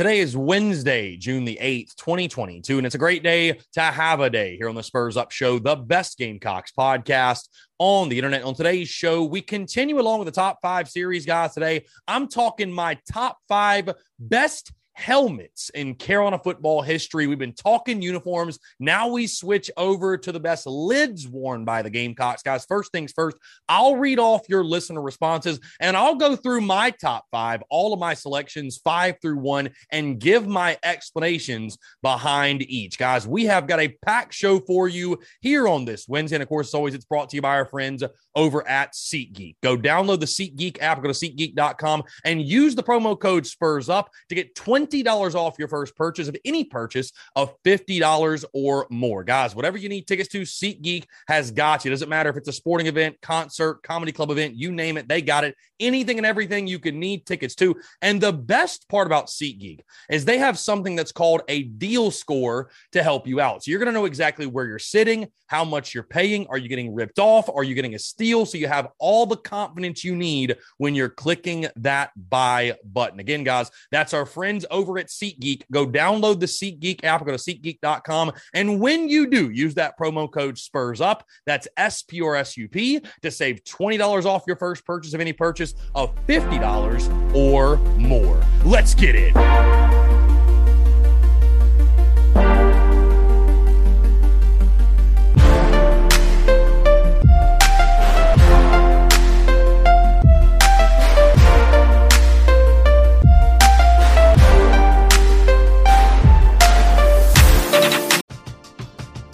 Today is Wednesday, June the 8th, 2022, and it's a great day to have a day here on the Spurs Up Show, the best Gamecocks podcast on the internet. On today's show, we continue along with the top five series, guys. Today, I'm talking my top five best helmets in Carolina football history. We've been talking uniforms. Now we switch over to the best lids worn by the Gamecocks. Guys, first things first, I'll read off your listener responses and I'll go through my top five, all of my selections, five through one, and give my explanations behind each. Guys, we have got a packed show for you here on this Wednesday. And of course, as always, it's brought to you by our friends over at SeatGeek. Go download the SeatGeek app, go to SeatGeek.com, and use the promo code SPURS UP to get 20$ off your first purchase of any purchase of $50 or more. Guys, whatever you need tickets to, SeatGeek has got you. Doesn't matter if it's a sporting event, concert, comedy club event, you name it, they got it. Anything and everything you could need tickets to. And the best part about SeatGeek is they have something that's called a deal score to help you out. So you're going to know exactly where you're sitting, how much you're paying. Are you getting ripped off? Are you getting a steal? So you have all the confidence you need when you're clicking that buy button. Again, guys, that's our friends over at SeatGeek. Go download the SeatGeek app, go to SeatGeek.com. And when you do, use that promo code SPURS UP. That's S P R S U P to save $20 off your first purchase of any purchase of $50 or more. Let's get it.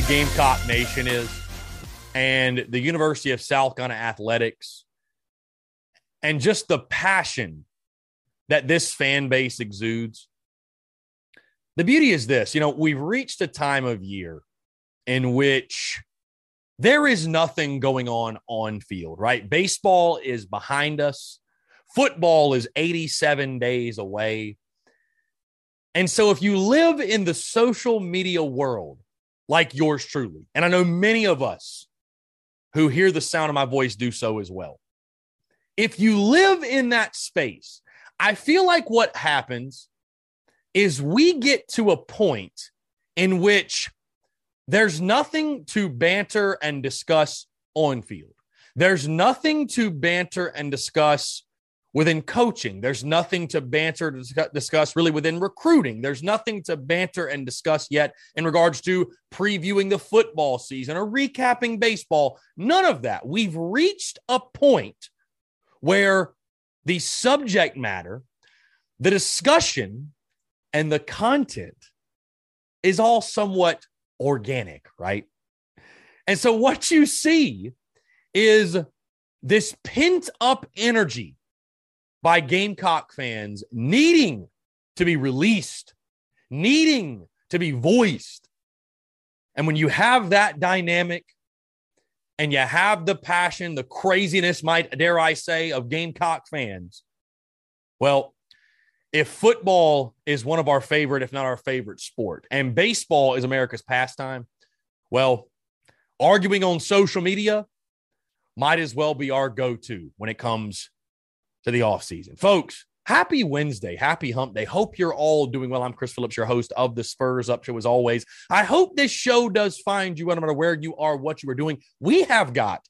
The Gamecock Nation is? And the University of South Carolina athletics and just the passion that this fan base exudes. The beauty is this you know, we've reached a time of year in which there is nothing going on on field, right? Baseball is behind us, football is 87 days away. And so, if you live in the social media world like yours truly, and I know many of us who hear the sound of my voice do so as well, if you live in that space, I feel like what happens is we get to a point in which there's nothing to banter and discuss on field. There's nothing to banter and discuss within coaching. There's nothing to banter to discuss really within recruiting. There's nothing to banter and discuss yet in regards to previewing the football season or recapping baseball. None of that. We've reached a point where the subject matter, the discussion, and the content is all somewhat organic, right? And so what you see is this pent up energy by Gamecock fans needing to be released, needing to be voiced. And when you have that dynamic and you have the passion, the craziness, might dare I say, of Gamecock fans, well, if football is one of our favorite, if not our favorite sport, and baseball is America's pastime, well, arguing on social media might as well be our go-to when it comes to the offseason. Folks, happy Wednesday. Happy hump day. Hope you're all doing well. I'm Chris Phillips, your host of the Spurs Up Show as always. I hope this show does find you, no matter where you are, what you are doing. We have got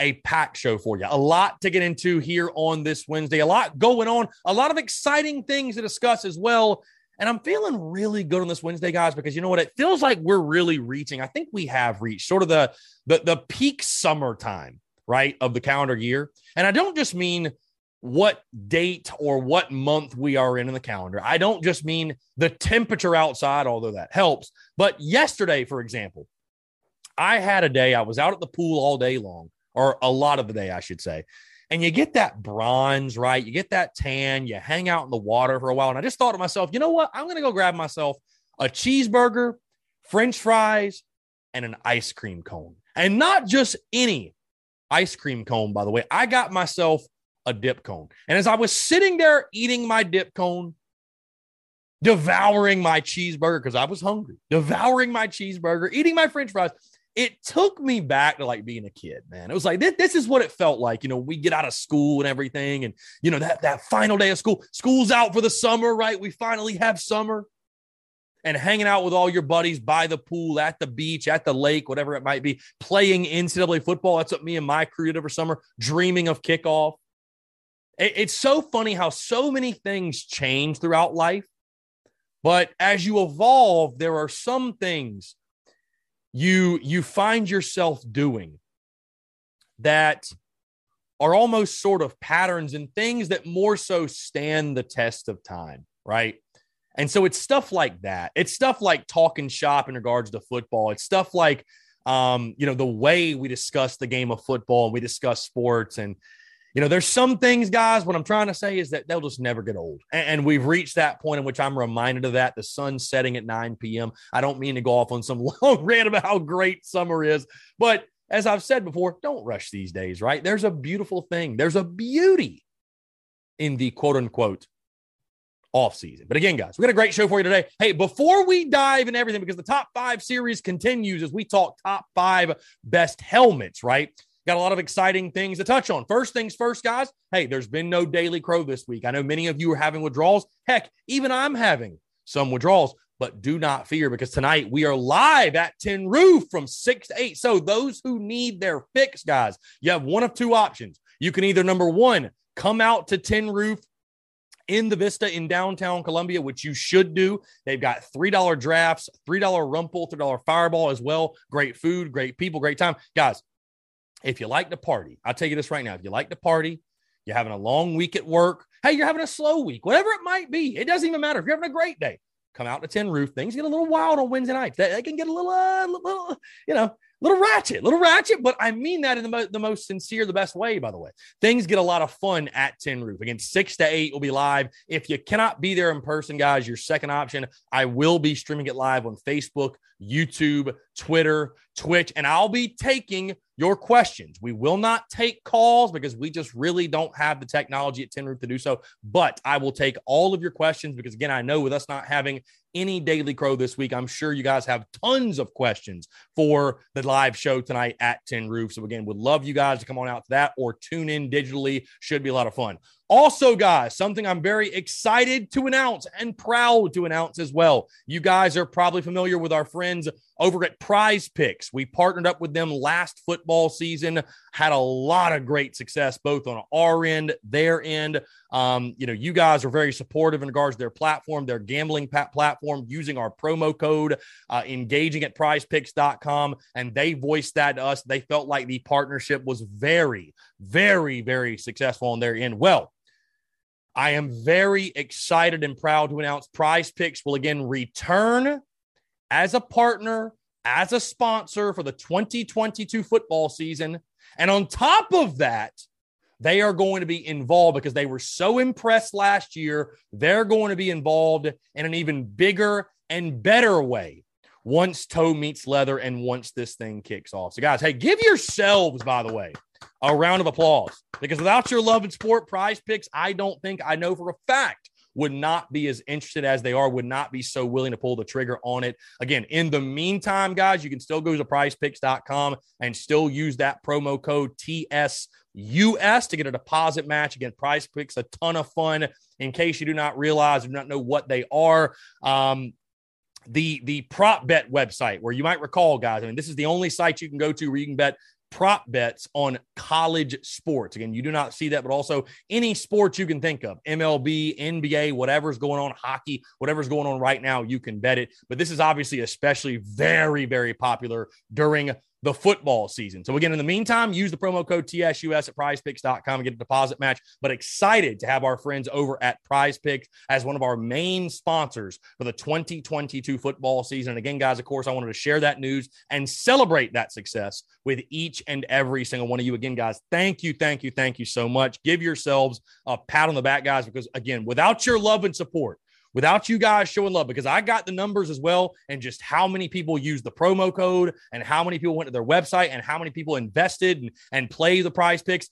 a pack show for you. A lot to get into here on this Wednesday. A lot going on, a lot of exciting things to discuss as well. And I'm feeling really good on this Wednesday, guys, because you know what? It feels like we're really reaching. I think we have reached sort of the the, the peak summertime, right, of the calendar year. And I don't just mean what date or what month we are in in the calendar. I don't just mean the temperature outside, although that helps. But yesterday, for example, I had a day, I was out at the pool all day long or a lot of the day, I should say. And you get that bronze, right? You get that tan, you hang out in the water for a while. And I just thought to myself, you know what? I'm going to go grab myself a cheeseburger, french fries, and an ice cream cone. And not just any ice cream cone, by the way. I got myself a dip cone. And as I was sitting there eating my dip cone, devouring my cheeseburger because I was hungry, devouring my cheeseburger, eating my french fries, it took me back to like being a kid, man. It was like this, this is what it felt like. You know, we get out of school and everything, and you know, that that final day of school, school's out for the summer, right? We finally have summer. And hanging out with all your buddies by the pool, at the beach, at the lake, whatever it might be, playing NCAA football. That's what me and my crew did over summer, dreaming of kickoff. It, it's so funny how so many things change throughout life. But as you evolve, there are some things you you find yourself doing that are almost sort of patterns and things that more so stand the test of time, right? And so it's stuff like that. It's stuff like talking shop in regards to football. It's stuff like um, you know, the way we discuss the game of football and we discuss sports and you know, there's some things, guys, what I'm trying to say is that they'll just never get old. And, we've reached that point in which I'm reminded of that. The sun's setting at 9 p.m. I don't mean to go off on some long rant about how great summer is, but as I've said before, don't rush these days, right? There's a beautiful thing, there's a beauty in the quote unquote off season. But again, guys, we got a great show for you today. Hey, before we dive in everything, because the top five series continues as we talk top five best helmets, right? Got a lot of exciting things to touch on. First things first, guys. Hey, there's been no Daily Crow this week. I know many of you are having withdrawals. Heck, even I'm having some withdrawals, but do not fear because tonight we are live at Tin Roof from 6 to 8. So, those who need their fix, guys, you have one of two options. You can either, number one, come out to Tin Roof in the Vista in downtown Columbia, which you should do. They've got $3 drafts, $3 rumple, $3 Fireball as well. Great food, great people, great time. Guys, if you like to party, I'll tell you this right now. If you like to party, you're having a long week at work, hey, you're having a slow week, whatever it might be, it doesn't even matter. If you're having a great day, come out to Tin Roof. Things get a little wild on Wednesday nights. They, they can get a little, uh, little, you know, little ratchet, little ratchet, but I mean that in the, mo- the most sincere, the best way, by the way. Things get a lot of fun at Tin Roof. Again, six to eight will be live. If you cannot be there in person, guys, your second option, I will be streaming it live on Facebook, YouTube, Twitter, Twitch, and I'll be taking your questions. We will not take calls because we just really don't have the technology at Tin Roof to do so. But I will take all of your questions because, again, I know with us not having any Daily Crow this week, I'm sure you guys have tons of questions for the live show tonight at Tin Roof. So, again, would love you guys to come on out to that or tune in digitally. Should be a lot of fun. Also, guys, something I'm very excited to announce and proud to announce as well. You guys are probably familiar with our friends over at Prize Picks. We partnered up with them last football season, had a lot of great success both on our end, their end. Um, you know, you guys are very supportive in regards to their platform, their gambling platform, using our promo code, uh, engaging at prizepicks.com. And they voiced that to us. They felt like the partnership was very, very, very successful on their end. Well, I am very excited and proud to announce Prize Picks will again return as a partner, as a sponsor for the 2022 football season. And on top of that, they are going to be involved because they were so impressed last year. They're going to be involved in an even bigger and better way once toe meets leather and once this thing kicks off. So, guys, hey, give yourselves, by the way, a round of applause because without your love and sport prize picks, I don't think I know for a fact would not be as interested as they are, would not be so willing to pull the trigger on it. Again, in the meantime, guys, you can still go to prizepicks.com and still use that promo code TSUS to get a deposit match. Again, prize picks, a ton of fun. In case you do not realize, or do not know what they are, um, the the prop bet website where you might recall guys i mean this is the only site you can go to where you can bet prop bets on college sports. Again, you do not see that, but also any sports you can think of MLB, NBA, whatever's going on, hockey, whatever's going on right now, you can bet it. But this is obviously especially very, very popular during the football season. So, again, in the meantime, use the promo code TSUS at prizepicks.com and get a deposit match. But excited to have our friends over at Prize Picks as one of our main sponsors for the 2022 football season. And again, guys, of course, I wanted to share that news and celebrate that success with each and every single one of you. Again, guys, thank you, thank you, thank you so much. Give yourselves a pat on the back, guys, because again, without your love and support, without you guys showing love because I got the numbers as well and just how many people use the promo code and how many people went to their website and how many people invested and, and play the prize picks.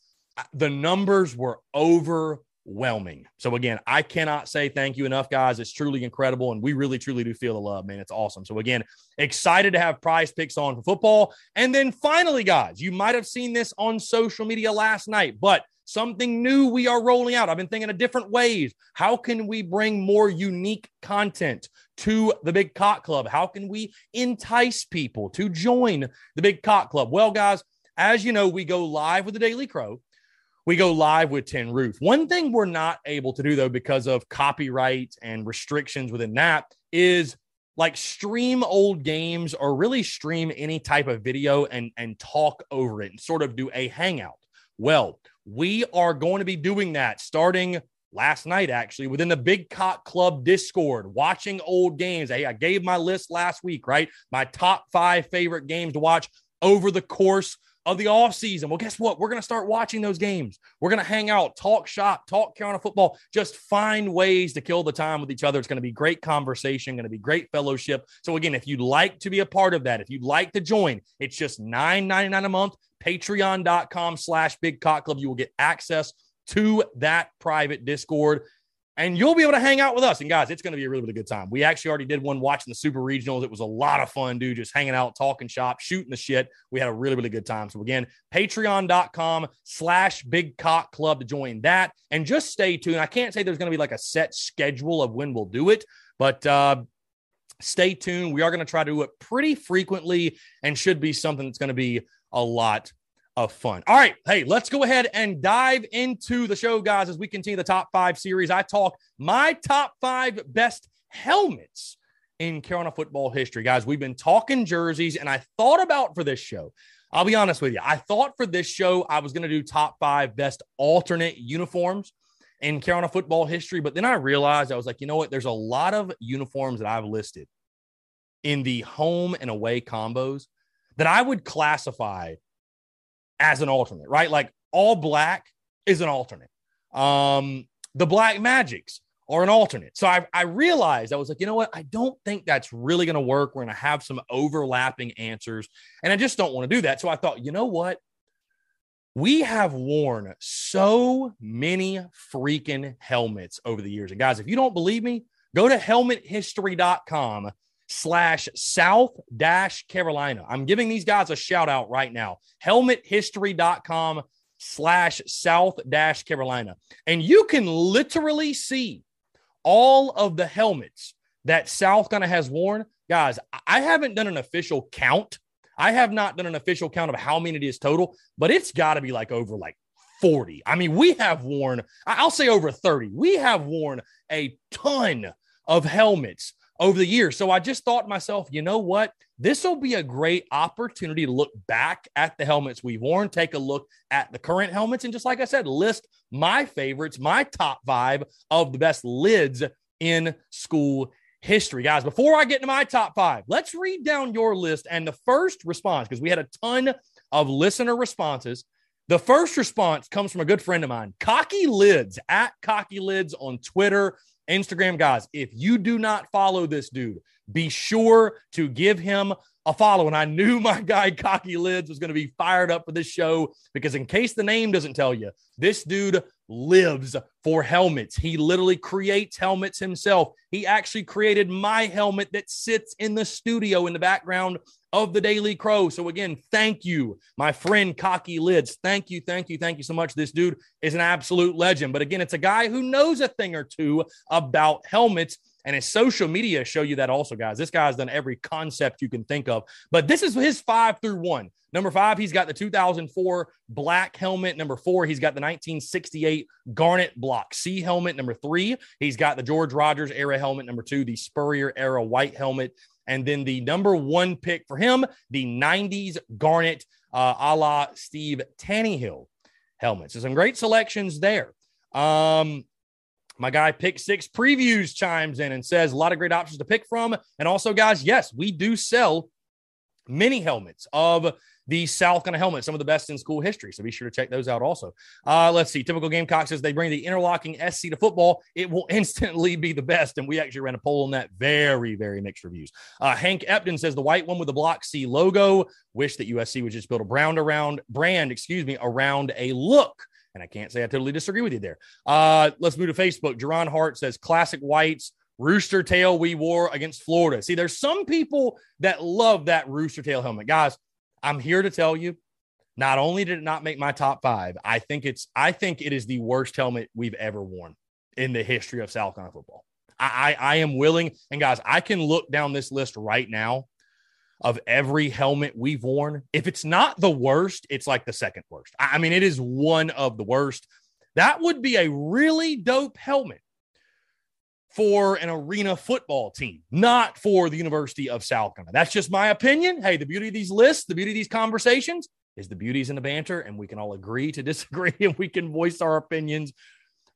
The numbers were overwhelming. So again, I cannot say thank you enough, guys. It's truly incredible. And we really, truly do feel the love, man. It's awesome. So again, excited to have prize picks on for football. And then finally, guys, you might have seen this on social media last night, but something new we are rolling out. I've been thinking of different ways. How can we bring more unique content to the Big Cock Club? How can we entice people to join the Big Cock Club? Well, guys, as you know, we go live with the Daily Crow. We go live with Tin Roof. One thing we're not able to do, though, because of copyright and restrictions within that, is like stream old games or really stream any type of video and, and talk over it and sort of do a hangout. Well, we are going to be doing that starting last night, actually, within the Big Cock Club Discord, watching old games. Hey, I gave my list last week, right? My top five favorite games to watch over the course of the off season. Well, guess what? We're going to start watching those games. We're going to hang out, talk shop, talk Carolina football, just find ways to kill the time with each other. It's going to be great conversation, going to be great fellowship. So again, if you'd like to be a part of that, if you'd like to join, it's just $9.99 a month patreon.com slash big cock club. You will get access to that private Discord and you'll be able to hang out with us. And guys, it's going to be a really, really good time. We actually already did one watching the Super Regionals. It was a lot of fun, dude, just hanging out, talking shop, shooting the shit. We had a really, really good time. So again, patreon.com slash big cock club to join that. And just stay tuned. I can't say there's going to be like a set schedule of when we'll do it, but uh, stay tuned. We are going to try to do it pretty frequently and should be something that's going to be a lot of fun. All right. Hey, let's go ahead and dive into the show, guys, as we continue the top five series. I talk my top five best helmets in Carolina football history. Guys, we've been talking jerseys, and I thought about for this show. I'll be honest with you. I thought for this show, I was going to do top five best alternate uniforms in Carolina football history. But then I realized I was like, you know what? There's a lot of uniforms that I've listed in the home and away combos that I would classify as an alternate, right? Like all black is an alternate. Um, the Black Magics are an alternate. So I, I realized I was like, you know what? I don't think that's really going to work. We're going to have some overlapping answers. And I just don't want to do that. So I thought, you know what? We have worn so many freaking helmets over the years. And guys, if you don't believe me, go to helmethistory.com slash South dash Carolina. I'm giving these guys a shout out right now. Helmethistory.com slash South dash Carolina. And you can literally see all of the helmets that South Carolina has worn. Guys, I haven't done an official count. I have not done an official count of how many it is total, but it's got to be like over like 40. I mean, we have worn, I'll say over 30. We have worn a ton of helmets over the years. So I just thought to myself, you know what? This will be a great opportunity to look back at the helmets we've worn, take a look at the current helmets, and just like I said, list my favorites, my top five of the best lids in school history. Guys, before I get into my top five, let's read down your list. And the first response, because we had a ton of listener responses. The first response comes from a good friend of mine, Cocky Lids at Cocky Lids on Twitter Instagram guys. If you do not follow this dude, be sure to give him a follow. And I knew my guy Cocky Lids was going to be fired up for this show because, in case the name doesn't tell you, this dude lives for helmets. He literally creates helmets himself. He actually created my helmet that sits in the studio in the background of the Daily Crow. So, again, thank you, my friend Cocky Lids. Thank you, thank you, thank you so much. This dude is an absolute legend. But again, it's a guy who knows a thing or two about helmets. And his social media show you that also, guys. This guy's done every concept you can think of. But this is his five through one. Number five, he's got the 2004 black helmet. Number four, he's got the 1968 Garnet Block C helmet. Number three, he's got the George Rogers era helmet. Number two, the Spurrier era white helmet. And then the number one pick for him, the 90s Garnet uh, a la Steve Taneyhill helmets. So some great selections there. Um, my guy Pick Six Previews chimes in and says a lot of great options to pick from. And also, guys, yes, we do sell mini helmets of the South Carolina helmet, some of the best in school history. So be sure to check those out also. Uh, let's see. Typical Gamecock says they bring the interlocking SC to football. It will instantly be the best. And we actually ran a poll on that. Very, very mixed reviews. Uh, Hank Epton says the white one with the block C logo. Wish that USC would just build a brown around brand, excuse me, around a look. And I can't say I totally disagree with you there. Uh, let's move to Facebook. Jerron Hart says classic whites rooster tail we wore against Florida. See, there's some people that love that rooster tail helmet. Guys, I'm here to tell you, not only did it not make my top five, I think it's I think it is the worst helmet we've ever worn in the history of South Carolina football. I, I, I am willing, and guys, I can look down this list right now of every helmet we've worn. If it's not the worst, it's like the second worst. I mean, it is one of the worst. That would be a really dope helmet for an arena football team, not for the University of South Carolina. That's just my opinion. Hey, the beauty of these lists, the beauty of these conversations is the beauties in the banter, and we can all agree to disagree and we can voice our opinions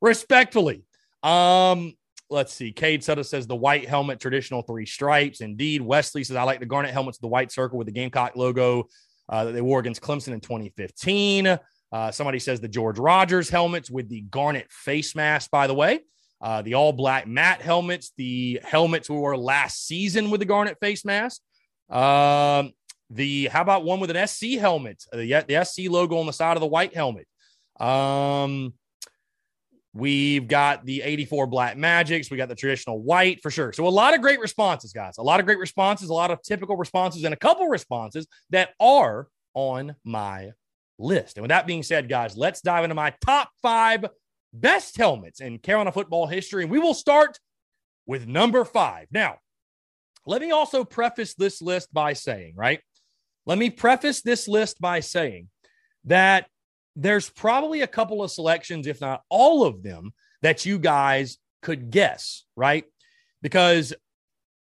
respectfully. Um, let's see. Cade Sutter says the white helmet, traditional three stripes. Indeed. Wesley says, I like the garnet helmets, the white circle with the Gamecock logo uh, that they wore against Clemson in 2015. Uh, somebody says the George Rogers helmets with the garnet face mask, by the way uh, the all black matte helmets, the helmets we wore last season with the garnet face mask. Um, the how about one with an SC helmet? Uh, the, the SC logo on the side of the white helmet. Um, we've got the 84 Black Magics. We got the traditional white for sure. So a lot of great responses, guys. A lot of great responses, a lot of typical responses, and a couple responses that are on my list. And with that being said, guys, let's dive into my top five best helmets in Carolina football history. And we will start with number five. Now, let me also preface this list by saying, right? Let me preface this list by saying that there's probably a couple of selections, if not all of them, that you guys could guess, right? Because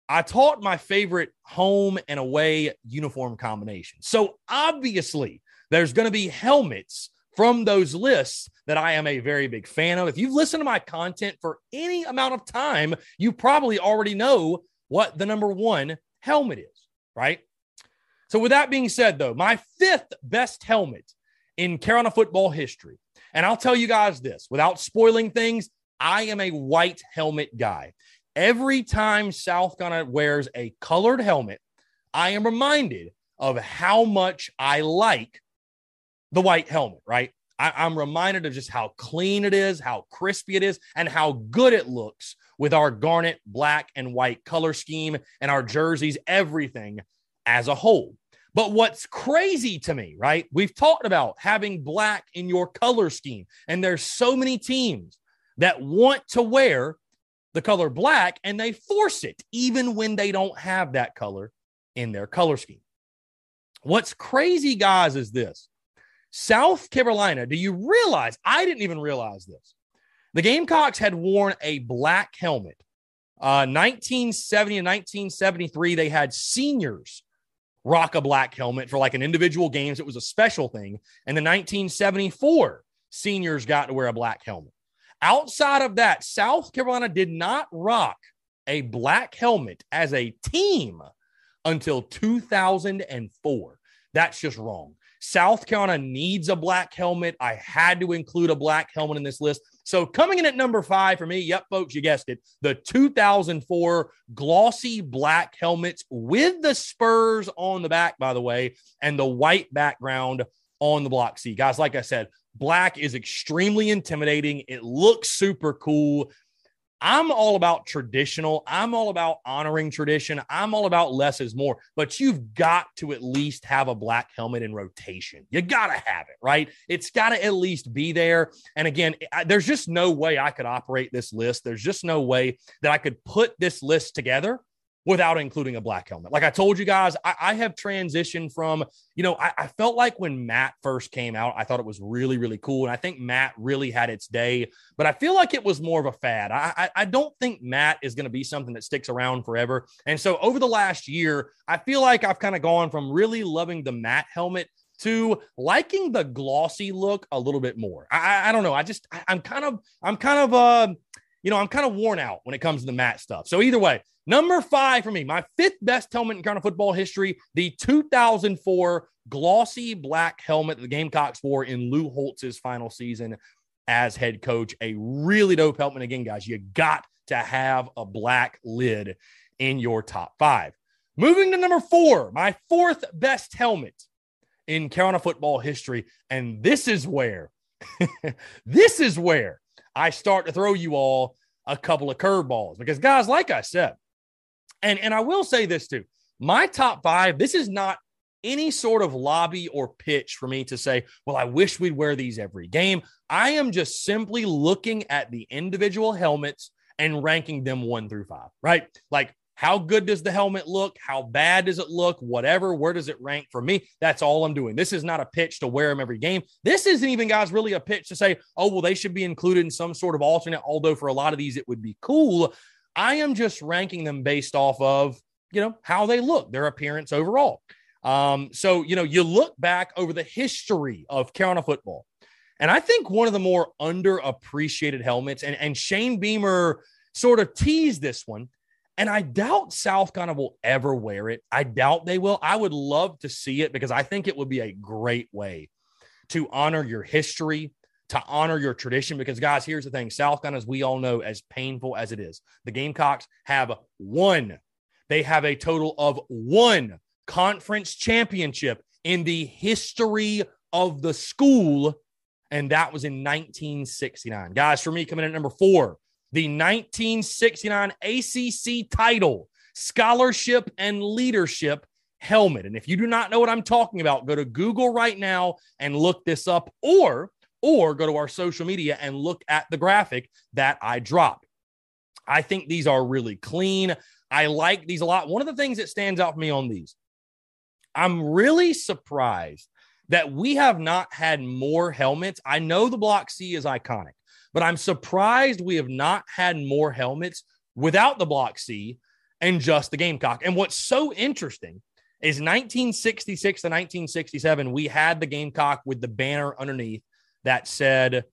I taught my favorite home and away uniform combination. So obviously, there's going to be helmets from those lists that I am a very big fan of. If you've listened to my content for any amount of time, you probably already know what the number one helmet is, right? So, with that being said, though, my fifth best helmet in Carolina football history, and I'll tell you guys this without spoiling things, I am a white helmet guy. Every time South Carolina wears a colored helmet, I am reminded of how much I like the white helmet, right? I, am reminded of just how clean it is, how crispy it is, and how good it looks with our garnet, black, and white color scheme and our jerseys, everything as a whole. But what's crazy to me, right? We've talked about having black in your color scheme, and there's so many teams that want to wear the color black and they force it even when they don't have that color in their color scheme. What's crazy, guys, is this South Carolina, do you realize? I didn't even realize this. The Gamecocks had worn a black helmet. Uh, 1970 and 1973, they had seniors rock a black helmet for like an individual games. It was a special thing. And the 1974, seniors got to wear a black helmet. Outside of that, South Carolina did not rock a black helmet as a team until 2004. That's just wrong. South Carolina needs a black helmet. I had to include a black helmet in this list. So coming in at number five for me, yep, folks, you guessed it, the 2004 glossy black helmets with the spurs on the back, by the way, and the white background on the block C. Guys, like I said, black is extremely intimidating. It looks super cool. I'm all about traditional. I'm all about honoring tradition. I'm all about less is more, but you've got to at least have a black helmet in rotation. You got to have it, right? It's got to at least be there. And again, there's just no way I could operate this list. There's just no way that I could put this list together without including a black helmet. Like I told you guys, I, I have transitioned from, you know, I, I, felt like when matte first came out, I thought it was really, really cool. And I think matte really had its day, but I feel like it was more of a fad. I, I, I don't think matte is going to be something that sticks around forever. And so over the last year, I feel like I've kind of gone from really loving the matte helmet to liking the glossy look a little bit more. I, I don't know. I just, I, am kind of, I'm kind of, uh, you know, I'm kind of worn out when it comes to the matte stuff. So either way, Number five for me, my fifth best helmet in Carolina football history, the 2004 glossy black helmet that the Gamecocks wore in Lou Holtz's final season as head coach. A really dope helmet. Again, guys, you got to have a black lid in your top five. Moving to number four, my fourth best helmet in Carolina football history. And this is where, this is where I start to throw you all a couple of curveballs. Because, guys, like I said, and and I will say this too. My top 5, this is not any sort of lobby or pitch for me to say, well, I wish we'd wear these every game. I am just simply looking at the individual helmets and ranking them 1 through 5, right? Like how good does the helmet look? How bad does it look? Whatever, where does it rank for me? That's all I'm doing. This is not a pitch to wear them every game. This isn't even, guys, really a pitch to say, oh, well, they should be included in some sort of alternate, although for a lot of these it would be cool. I am just ranking them based off of, you know, how they look, their appearance overall. Um, so, you know, you look back over the history of Carolina football, and I think one of the more underappreciated helmets, and, and Shane Beamer sort of teased this one, and I doubt South Carolina will ever wear it. I doubt they will. I would love to see it because I think it would be a great way to honor your history, to honor your tradition. Because, guys, here's the thing South Carolina, as we all know, as painful as it is, the Gamecocks have one, they have a total of one conference championship in the history of the school. And that was in 1969. Guys, for me, coming in at number four, the 1969 ACC title, scholarship and leadership helmet. And if you do not know what I'm talking about, go to Google right now and look this up, or or go to our social media and look at the graphic that I dropped. I think these are really clean. I like these a lot. One of the things that stands out for me on these, I'm really surprised that we have not had more helmets. I know the Block C is iconic, but I'm surprised we have not had more helmets without the Block C and just the Gamecock. And what's so interesting is 1966 to 1967, we had the Gamecock with the banner underneath that said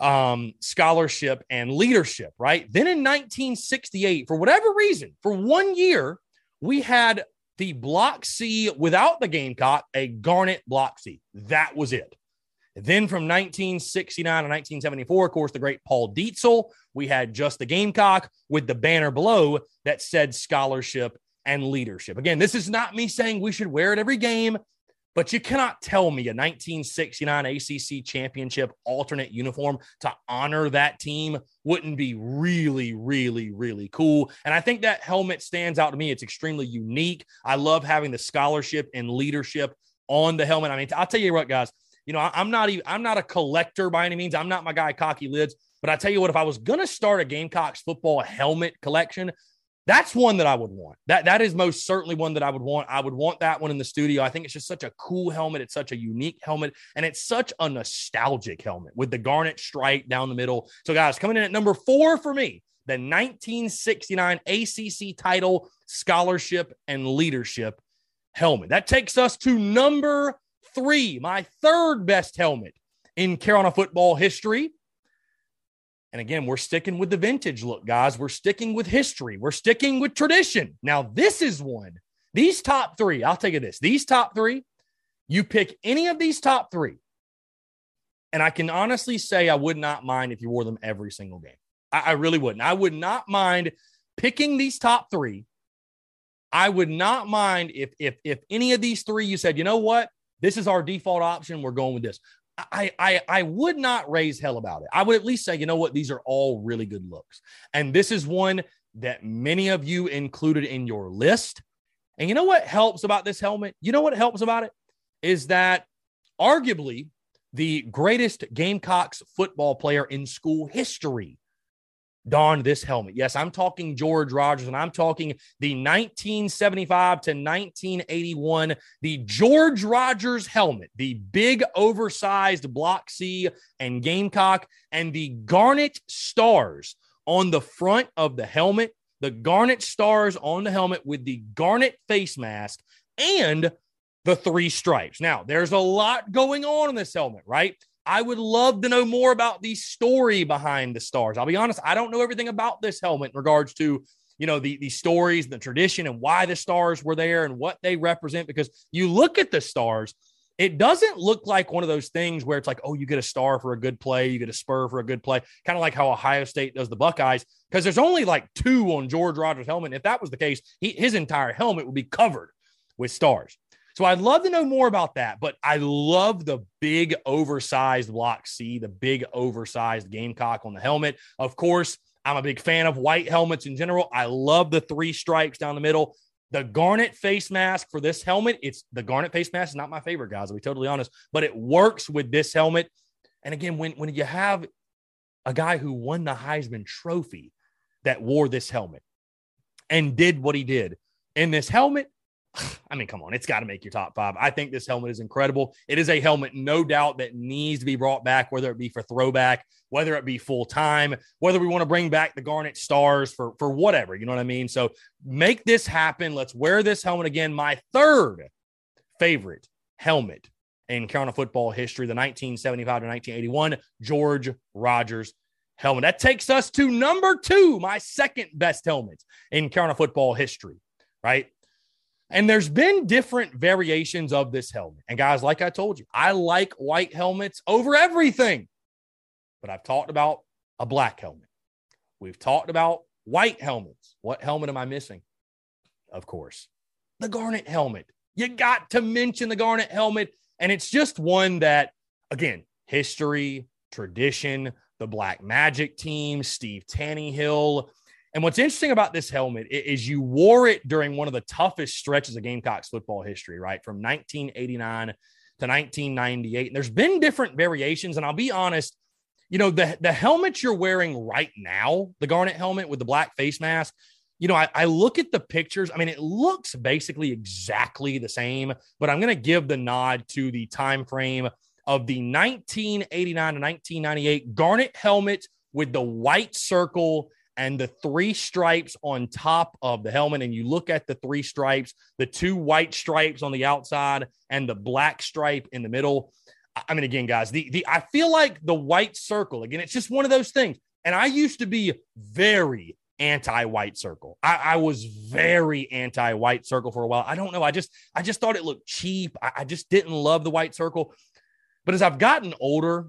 um, scholarship and leadership, right? Then in 1968, for whatever reason, for one year, we had the Block C without the Gamecock, a Garnet Block C. That was it. Then from 1969 to 1974, of course, the great Paul Dietzel, we had just the Gamecock with the banner below that said scholarship and leadership. Again, this is not me saying we should wear it every game. But you cannot tell me a 1969 ACC championship alternate uniform to honor that team wouldn't be really, really, really cool. And I think that helmet stands out to me. It's extremely unique. I love having the scholarship and leadership on the helmet. I mean, I'll tell you what, guys. You know, I'm not even I'm not a collector by any means. I'm not my guy cocky lids. But I tell you what, if I was gonna start a Gamecocks football helmet collection, that's one that I would want. That that is most certainly one that I would want. I would want that one in the studio. I think it's just such a cool helmet. It's such a unique helmet, and it's such a nostalgic helmet with the garnet stripe down the middle. So, guys, coming in at number four for me, the 1969 ACC title, scholarship, and leadership helmet. That takes us to number three, my third best helmet in Carolina football history. And again, we're sticking with the vintage look, guys. We're sticking with history. We're sticking with tradition. Now, this is one. These top three, I'll take it this. These top three, You pick any of these top three, and I can honestly say I would not mind if you wore them every single game. I, I really wouldn't. I would not mind picking these top three. I would not mind if if if any of these three you said, you know what, this is our default option. We're going with this. I, I I would not raise hell about it. I would at least say, you know what, these are all really good looks. And this is one that many of you included in your list. And you know what helps about this helmet? You know what helps about it? Is that arguably the greatest Gamecocks football player in school history donned this helmet. Yes, I'm talking George Rogers, and I'm talking the 1975 to 1981, the George Rogers helmet, the big oversized Block C and Gamecock, and the garnet stars on the front of the helmet, the garnet stars on the helmet with the garnet face mask, and the three stripes. Now, there's a lot going on in this helmet, right? I would love to know more about the story behind the stars. I'll be honest, I don't know everything about this helmet in regards to, you know, the, the stories, the tradition, and why the stars were there and what they represent. Because you look at the stars, it doesn't look like one of those things where it's like, oh, you get a star for a good play, you get a spur for a good play, kind of like how Ohio State does the Buckeyes, because there's only like two on George Rogers' helmet. If that was the case, he, his entire helmet would be covered with stars. So I'd love to know more about that, but I love the big oversized block C, the big oversized gamecock on the helmet. Of course, I'm a big fan of white helmets in general. I love the three stripes down the middle. The garnet face mask for this helmet, it's the garnet face mask is not my favorite, guys. I'll be totally honest, but it works with this helmet. And again, when, when you have a guy who won the Heisman Trophy that wore this helmet and did what he did in this helmet, I mean, come on, it's got to make your top five. I think this helmet is incredible. It is a helmet, no doubt, that needs to be brought back, whether it be for throwback, whether it be full time, whether we want to bring back the Garnet Stars for, for whatever, you know what I mean? So make this happen. Let's wear this helmet again. My third favorite helmet in Carolina football history, the 1975 to 1981 George Rogers helmet. That takes us to number two, my second best helmet in Carolina football history, right? And there's been different variations of this helmet. And guys, like I told you, I like white helmets over everything. But I've talked about a black helmet. We've talked about white helmets. What helmet am I missing? Of course, the Garnet helmet. You got to mention the Garnet helmet. And it's just one that, again, history, tradition, the Black Magic team, Steve Taneyhill, and what's interesting about this helmet is you wore it during one of the toughest stretches of Gamecocks football history, right? From 1989 to 1998. And there's been different variations. And I'll be honest, you know, the, the helmet you're wearing right now, the garnet helmet with the black face mask, you know, I, I look at the pictures. I mean, it looks basically exactly the same, but I'm going to give the nod to the time frame of the 1989 to 1998 garnet helmet with the white circle and the three stripes on top of the helmet. And you look at the three stripes, the two white stripes on the outside and the black stripe in the middle. I mean, again, guys, the, the I feel like the white circle, again, it's just one of those things. And I used to be very anti-white circle. I, I was very anti-white circle for a while. I don't know. I just I just thought it looked cheap. I, I just didn't love the white circle. But as I've gotten older,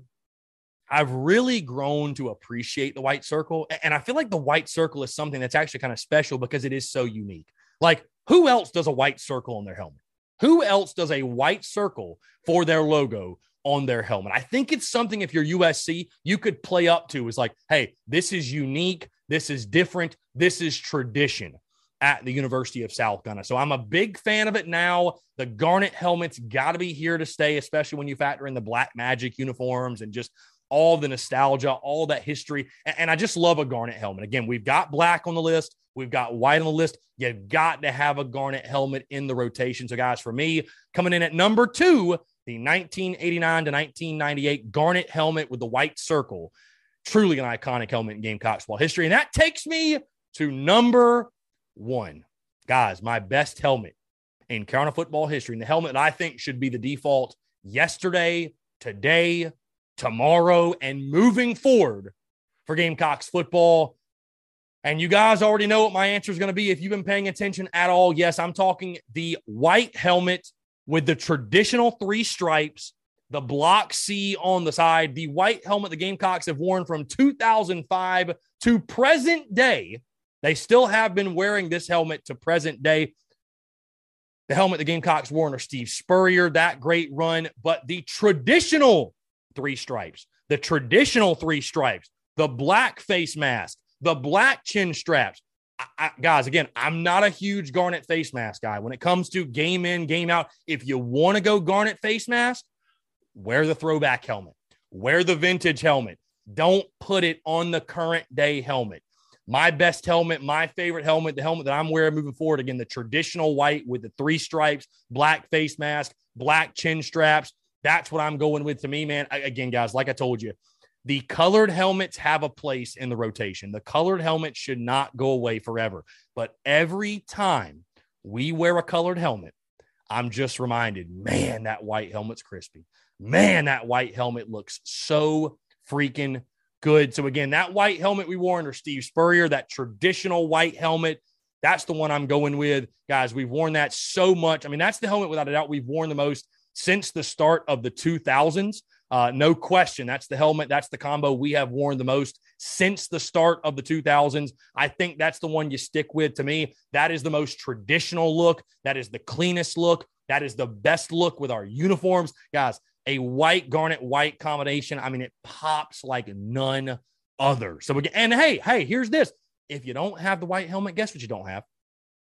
I've really grown to appreciate the white circle. And I feel like the white circle is something that's actually kind of special because it is so unique. Like, who else does a white circle on their helmet? Who else does a white circle for their logo on their helmet? I think it's something if you're USC, you could play up to is like, hey, this is unique. This is different. This is tradition at the University of South Carolina. So I'm a big fan of it now. The garnet helmets got to be here to stay, especially when you factor in the black magic uniforms and just all the nostalgia, all that history. And, and I just love a garnet helmet. Again, we've got black on the list, we've got white on the list. You've got to have a garnet helmet in the rotation. So, guys, for me, coming in at number two, the 1989 to 1998 garnet helmet with the white circle. Truly an iconic helmet in Gamecocks ball history. And that takes me to number one. Guys, my best helmet in Carolina football history, and the helmet I think should be the default yesterday, today, tomorrow and moving forward for Gamecocks football. And you guys already know what my answer is going to be if you've been paying attention at all. Yes, I'm talking the white helmet with the traditional three stripes, the block C on the side, the white helmet the Gamecocks have worn from 2005 to present day. They still have been wearing this helmet to present day. The helmet the Gamecocks wore under Steve Spurrier, that great run, but the traditional three stripes, the traditional three stripes, the black face mask, the black chin straps. I, I, guys, again, I'm not a huge garnet face mask guy. When it comes to game in, game out, if you want to go garnet face mask, wear the throwback helmet, wear the vintage helmet. Don't put it on the current day helmet. My best helmet, my favorite helmet, the helmet that I'm wearing moving forward, again, the traditional white with the three stripes, black face mask, black chin straps. That's what I'm going with to me, man. Again, guys, like I told you, the colored helmets have a place in the rotation. The colored helmet should not go away forever. But every time we wear a colored helmet, I'm just reminded, man, that white helmet's crispy. Man, that white helmet looks so freaking good. So, again, that white helmet we wore under Steve Spurrier, that traditional white helmet, that's the one I'm going with. Guys, we've worn that so much. I mean, that's the helmet without a doubt we've worn the most since the start of the 2000s. Uh, no question. That's the helmet. That's the combo we have worn the most since the start of the 2000s. I think that's the one you stick with. To me, that is the most traditional look. That is the cleanest look. That is the best look with our uniforms. Guys, a white garnet white combination. I mean, it pops like none other. So, again, and hey, hey, here's this. If you don't have the white helmet, guess what you don't have?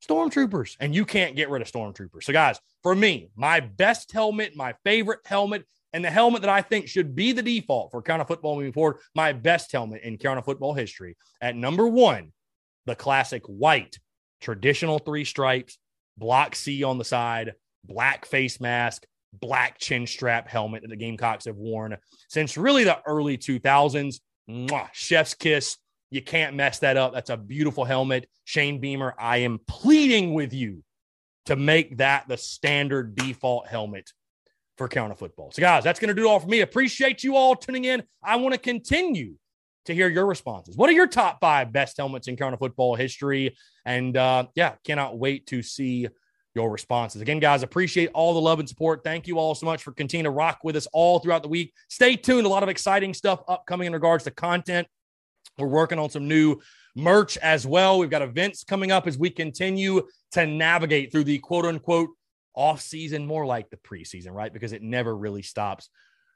Stormtroopers. And you can't get rid of Stormtroopers. So, guys, for me, my best helmet, my favorite helmet and the helmet that I think should be the default for Carolina football moving forward, my best helmet in Carolina football history. At number one, the classic white, traditional three stripes, block C on the side, black face mask, black chin strap helmet that the Gamecocks have worn since really the early 2000s. Mwah, chef's kiss. You can't mess that up. That's a beautiful helmet. Shane Beamer, I am pleading with you to make that the standard default helmet for Carolina football. So, guys, that's going to do all for me. Appreciate you all tuning in. I want to continue to hear your responses. What are your top five best helmets in Carolina football history? And uh, yeah, cannot wait to see your responses. Again, guys, appreciate all the love and support. Thank you all so much for continuing to rock with us all throughout the week. Stay tuned. A lot of exciting stuff upcoming in regards to content. We're working on some new merch as well. We've got events coming up as we continue to navigate through the quote unquote off season, more like the preseason, right? Because it never really stops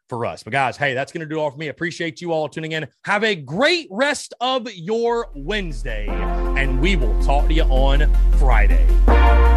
for us. But guys, hey, that's going to do all for me. Appreciate you all tuning in. Have a great rest of your Wednesday, and we will talk to you on Friday.